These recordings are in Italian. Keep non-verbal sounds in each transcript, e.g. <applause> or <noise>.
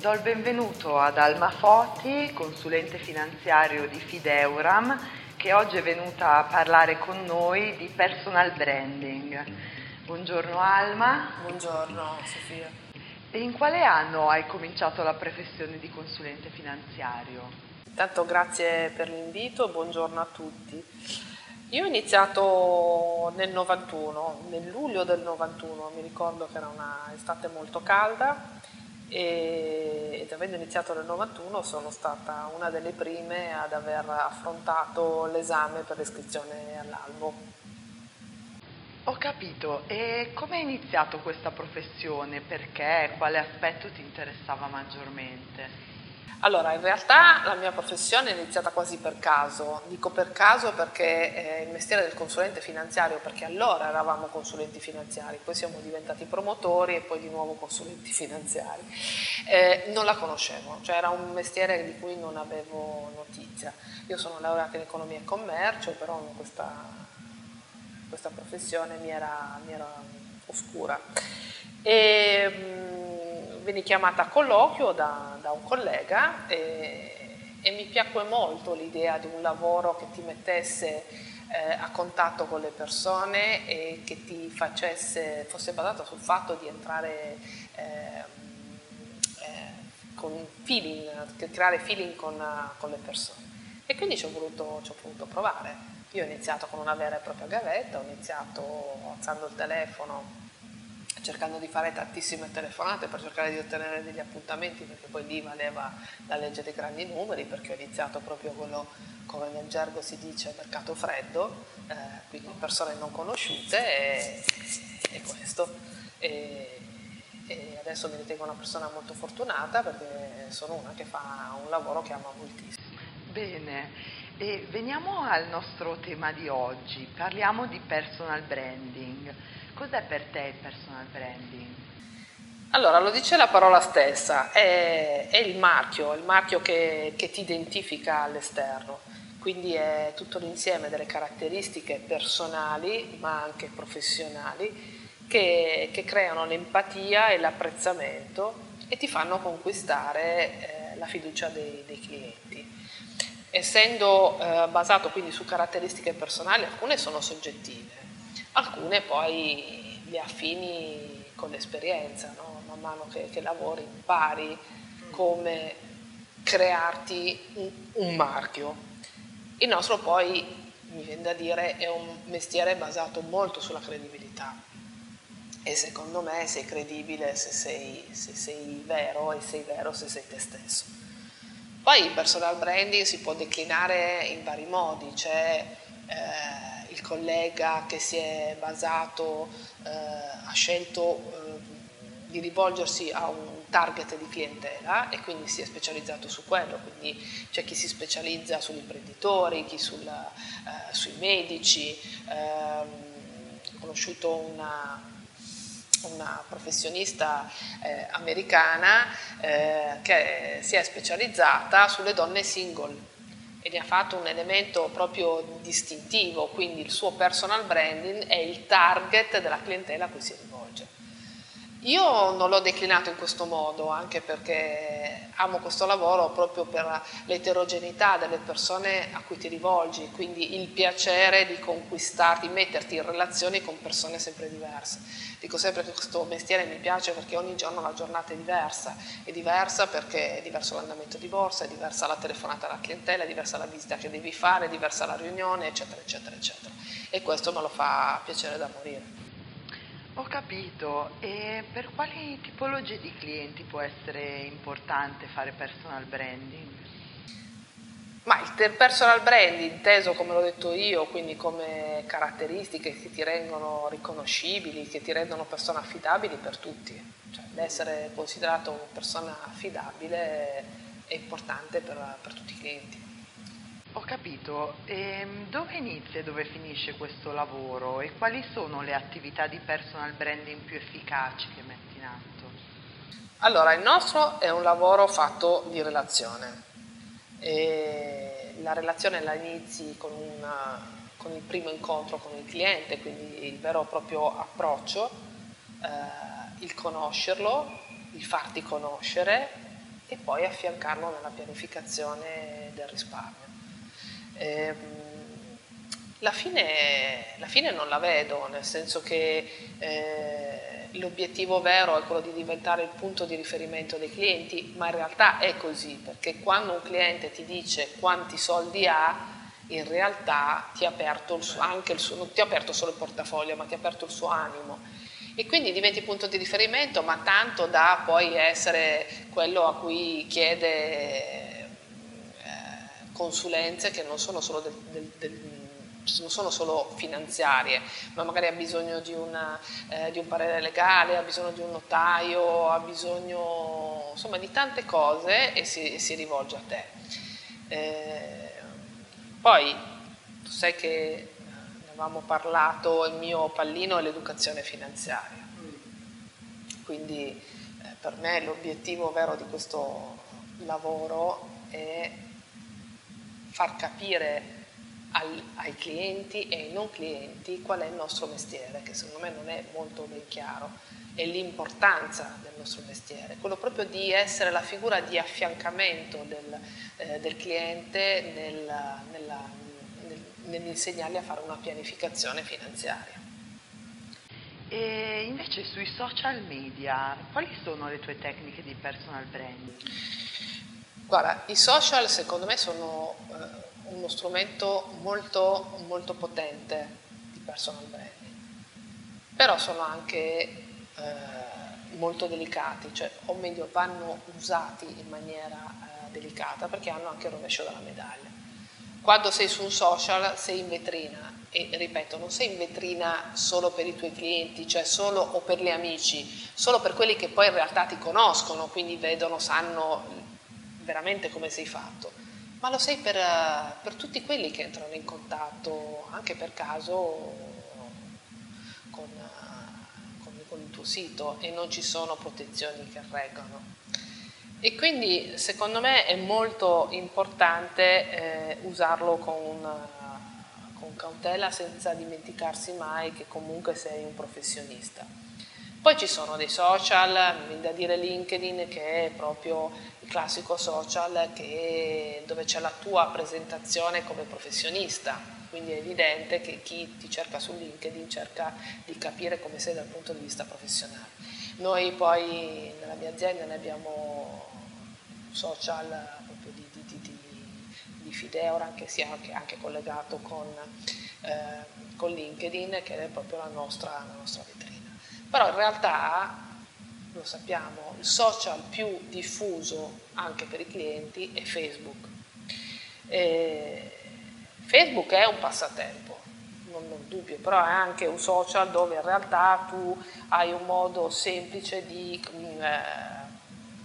Do il benvenuto ad Alma Foti, consulente finanziario di Fideuram, che oggi è venuta a parlare con noi di personal branding. Buongiorno Alma. Buongiorno Sofia. E in quale anno hai cominciato la professione di consulente finanziario? Intanto grazie per l'invito, buongiorno a tutti. Io ho iniziato nel 91, nel luglio del 91, mi ricordo che era una estate molto calda e, ed avendo iniziato nel 91 sono stata una delle prime ad aver affrontato l'esame per l'iscrizione all'albo. Ho capito, e come hai iniziato questa professione? Perché? Quale aspetto ti interessava maggiormente? Allora, in realtà la mia professione è iniziata quasi per caso. Dico per caso perché eh, il mestiere del consulente finanziario, perché allora eravamo consulenti finanziari, poi siamo diventati promotori e poi di nuovo consulenti <laughs> finanziari. Eh, non la conoscevo, cioè era un mestiere di cui non avevo notizia. Io sono laureata in economia e commercio, però questa, questa professione mi era, mi era oscura. E, mh, venni chiamata a colloquio da da un collega e, e mi piacque molto l'idea di un lavoro che ti mettesse eh, a contatto con le persone e che ti facesse, fosse basato sul fatto di entrare eh, eh, con feeling, creare feeling con, con, le persone. E quindi ci ho, voluto, ci ho voluto provare. Io ho iniziato con una vera e propria gavetta, ho iniziato alzando il telefono cercando di fare tantissime telefonate per cercare di ottenere degli appuntamenti perché poi lì valeva la legge dei grandi numeri perché ho iniziato proprio quello come nel gergo si dice mercato freddo eh, quindi persone non conosciute e, e questo. E, e, adesso mi ritengo una persona molto fortunata perché sono una che fa un lavoro che ama moltissimo. Bene e veniamo al nostro tema di oggi. Parliamo di personal branding Cos'è per te il personal branding? Allora, lo dice la parola stessa, è, è il marchio, il marchio che, che ti identifica all'esterno, quindi è tutto l'insieme delle caratteristiche personali ma anche professionali che, che creano l'empatia e l'apprezzamento e ti fanno conquistare eh, la fiducia dei, dei clienti. Essendo eh, basato quindi su caratteristiche personali, alcune sono soggettive, alcune poi le affini con l'esperienza, no? man mano che, che, lavori impari come crearti un, un marchio. Il nostro poi, mi viene da dire, è un mestiere basato molto sulla credibilità e secondo me sei credibile se sei, se sei vero e sei vero se sei te stesso. Poi il personal branding si può declinare in vari modi, c'è eh, il collega che si è basato, eh, ha scelto eh, di rivolgersi a un target di clientela e quindi si è specializzato su quello, quindi c'è chi si specializza sugli imprenditori, chi sul, eh, sui medici, ehm, ho conosciuto una, una professionista eh, americana eh, che si è specializzata sulle donne single e ne ha fatto un elemento proprio distintivo, quindi il suo personal branding è il target della clientela a cui si rivolge. Io non l'ho declinato in questo modo, anche perché amo questo lavoro proprio per l'eterogeneità delle persone a cui ti rivolgi, quindi il piacere di conquistarti, metterti in relazioni con persone sempre diverse. Dico sempre che questo mestiere mi piace perché ogni giorno la giornata è diversa, è diversa perché è diverso l'andamento di borsa, è diversa la telefonata alla clientela, è diversa la visita che devi fare, è diversa la riunione, eccetera, eccetera, eccetera. E questo me lo fa piacere da morire. Ho capito, e per quali tipologie di clienti può essere importante fare personal branding? Ma il personal branding, inteso come l'ho detto io, quindi come caratteristiche che ti rendono riconoscibili, che ti rendono persona affidabili per tutti. Cioè, l'essere considerato persona affidabile è importante per, per tutti i clienti. Ho capito. E ehm, dove inizia e dove finisce questo lavoro e quali sono le attività di personal branding più efficaci che metti in atto? Allora, il nostro è un lavoro fatto di relazione. E la relazione la inizi con, una, con, il primo incontro con il cliente, quindi il vero e proprio approccio, eh, il conoscerlo, il farti conoscere e poi affiancarlo nella pianificazione del risparmio. Eh, la, fine, la, fine, non la vedo, nel senso che eh, l'obiettivo vero è quello di diventare il punto di riferimento dei clienti, ma in realtà è così, perché quando un cliente ti dice quanti soldi ha, in realtà ti ha aperto, il suo, anche il suo, non ti ha aperto solo il portafoglio, ma ti ha aperto il suo animo. E quindi diventi punto di riferimento, ma tanto da poi essere quello a cui chiede consulenze che non sono solo del, del, del non sono solo finanziarie, ma magari ha bisogno di, una, eh, di, un parere legale, ha bisogno di un notaio, ha bisogno insomma di tante cose e si, si rivolge a te. Eh, poi tu sai che avevamo parlato, il mio pallino è l'educazione finanziaria. Quindi eh, per me l'obiettivo vero di questo lavoro è far capire al, ai clienti e ai non clienti qual è il nostro mestiere, che secondo me non è molto ben chiaro, e l'importanza del nostro mestiere, quello proprio di essere la figura di affiancamento del, eh, del cliente nel, nella, nell'insegnargli a fare una pianificazione finanziaria. E invece sui social media, quali sono le tue tecniche di personal branding? Guarda, i social secondo me sono eh, uno strumento molto, molto potente di personal branding, però sono anche eh, molto delicati, cioè, o meglio vanno usati in maniera eh, delicata perché hanno anche il rovescio della medaglia. Quando sei su un social sei in vetrina e ripeto, non sei in vetrina solo per i tuoi clienti, cioè solo o per gli amici, solo per quelli che poi in realtà ti conoscono, quindi vedono, sanno veramente come sei fatto, ma lo sei per, per tutti quelli che entrano in contatto anche per caso con, con, con il tuo sito e non ci sono protezioni che reggono. E quindi secondo me è molto importante eh, usarlo con, con, cautela senza dimenticarsi mai che comunque sei un professionista. Poi ci sono dei social, mi viene da dire LinkedIn che è proprio il classico social che, dove c'è la tua presentazione come professionista, quindi è evidente che chi ti cerca su LinkedIn cerca di capire come sei dal punto di vista professionale. Noi poi nella mia azienda ne abbiamo social proprio di, di, di, di Fideora che sia anche, anche collegato con, eh, con, LinkedIn che è proprio la nostra, la nostra vetrina. Però in realtà lo sappiamo, il social più diffuso anche per i clienti è Facebook. E Facebook è un passatempo, non ho dubbio, però è anche un social dove in realtà tu hai un modo semplice di mm, eh,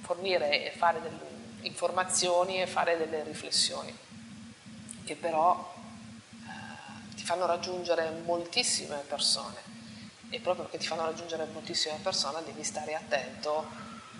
fornire e fare delle informazioni e fare delle riflessioni che però eh, ti fanno raggiungere moltissime persone e proprio perché ti fanno raggiungere moltissime persone devi stare attento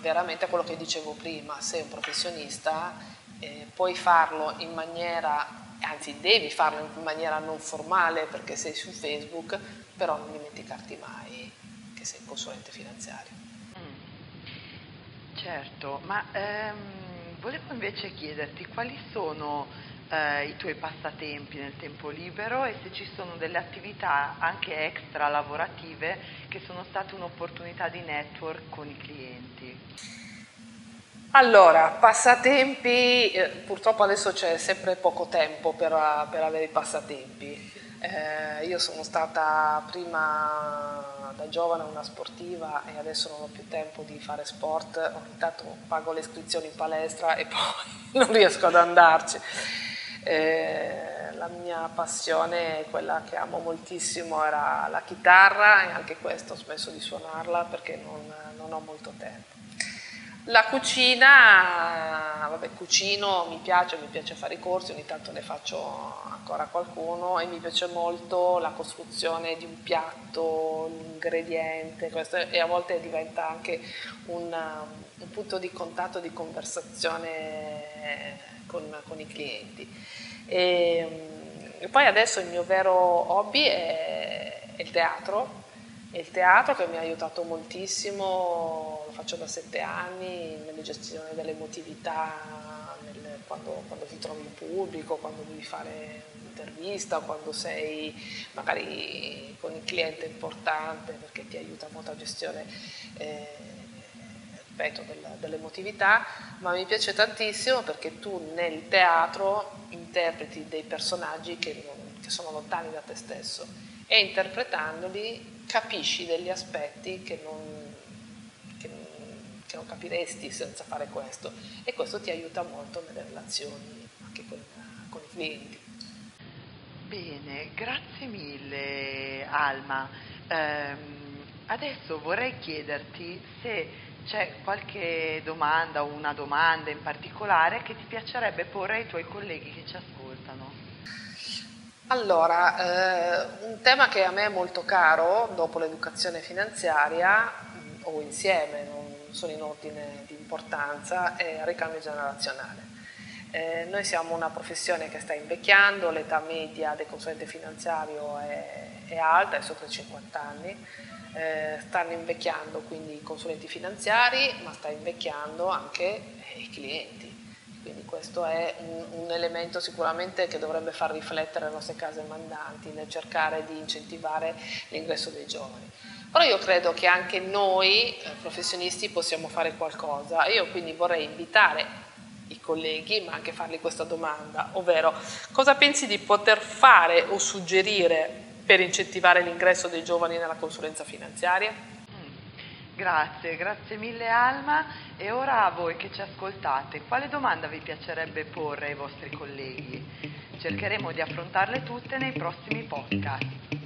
veramente a quello che dicevo prima, sei un professionista eh, puoi farlo in maniera, anzi devi farlo in maniera non formale perché sei su Facebook, però non dimenticarti mai che sei un consulente finanziario. Mm. Certo, ma ehm Volevo invece chiederti quali sono eh, i tuoi passatempi nel tempo libero e se ci sono delle attività anche extra lavorative che sono state un'opportunità di network con i clienti. Allora, passatempi, eh, purtroppo adesso c'è sempre poco tempo per, per avere i passatempi. Eh, io sono stata prima da giovane una sportiva e adesso non ho più tempo di fare sport, ogni tanto pago le iscrizioni in palestra e <laughs> poi non riesco ad andarci. Eh, la mia passione, quella che amo moltissimo, era la chitarra e anche questo ho smesso di suonarla perché non, non ho molto tempo. La cucina, vabbè, cucino, mi piace, mi piace fare i corsi, ogni tanto ne faccio ancora qualcuno e mi piace molto la costruzione di un piatto, l'ingrediente, questo, e a volte diventa anche un, un punto di contatto, di conversazione con, con i clienti. E, e, poi adesso il mio vero hobby è, è il teatro E il teatro che mi ha aiutato moltissimo, lo faccio da sette anni, nella gestione dell'emotività, nel, quando, quando ti trovi in pubblico, quando devi fare un'intervista, quando sei magari con il cliente importante, perché ti aiuta molto a gestione eh, ripeto, dell'emotività, ma mi piace tantissimo perché tu nel teatro interpreti dei personaggi che, non, che sono lontani da te stesso e interpretandoli capisci degli aspetti che non, che, che non capiresti senza fare questo e questo ti aiuta molto nelle relazioni anche con, con i clienti. Bene, grazie mille Alma. Um, adesso vorrei chiederti se c'è qualche domanda o una domanda in particolare che ti piacerebbe porre ai tuoi colleghi che ci ascoltano? Allora, eh, un tema che a me è molto caro dopo l'educazione finanziaria, mm, o insieme, non sono in ordine di importanza, è il ricambio generazionale. Eh, noi siamo una professione che sta invecchiando, l'età media del consulente finanziario è, è alta, è sopra i 50 anni eh, stanno invecchiando quindi i consulenti finanziari, ma sta invecchiando anche eh, i clienti. Quindi questo è un, un, elemento sicuramente che dovrebbe far riflettere le nostre case mandanti nel cercare di incentivare l'ingresso dei giovani. Però io credo che anche noi eh, professionisti possiamo fare qualcosa. Io quindi vorrei invitare i colleghi, ma anche fargli questa domanda, ovvero cosa pensi di poter fare o suggerire per incentivare l'ingresso dei giovani nella consulenza finanziaria? Mm. Grazie, grazie mille Alma. E ora a voi che ci ascoltate, quale domanda vi piacerebbe porre ai vostri colleghi? Cercheremo di affrontarle tutte nei prossimi podcast.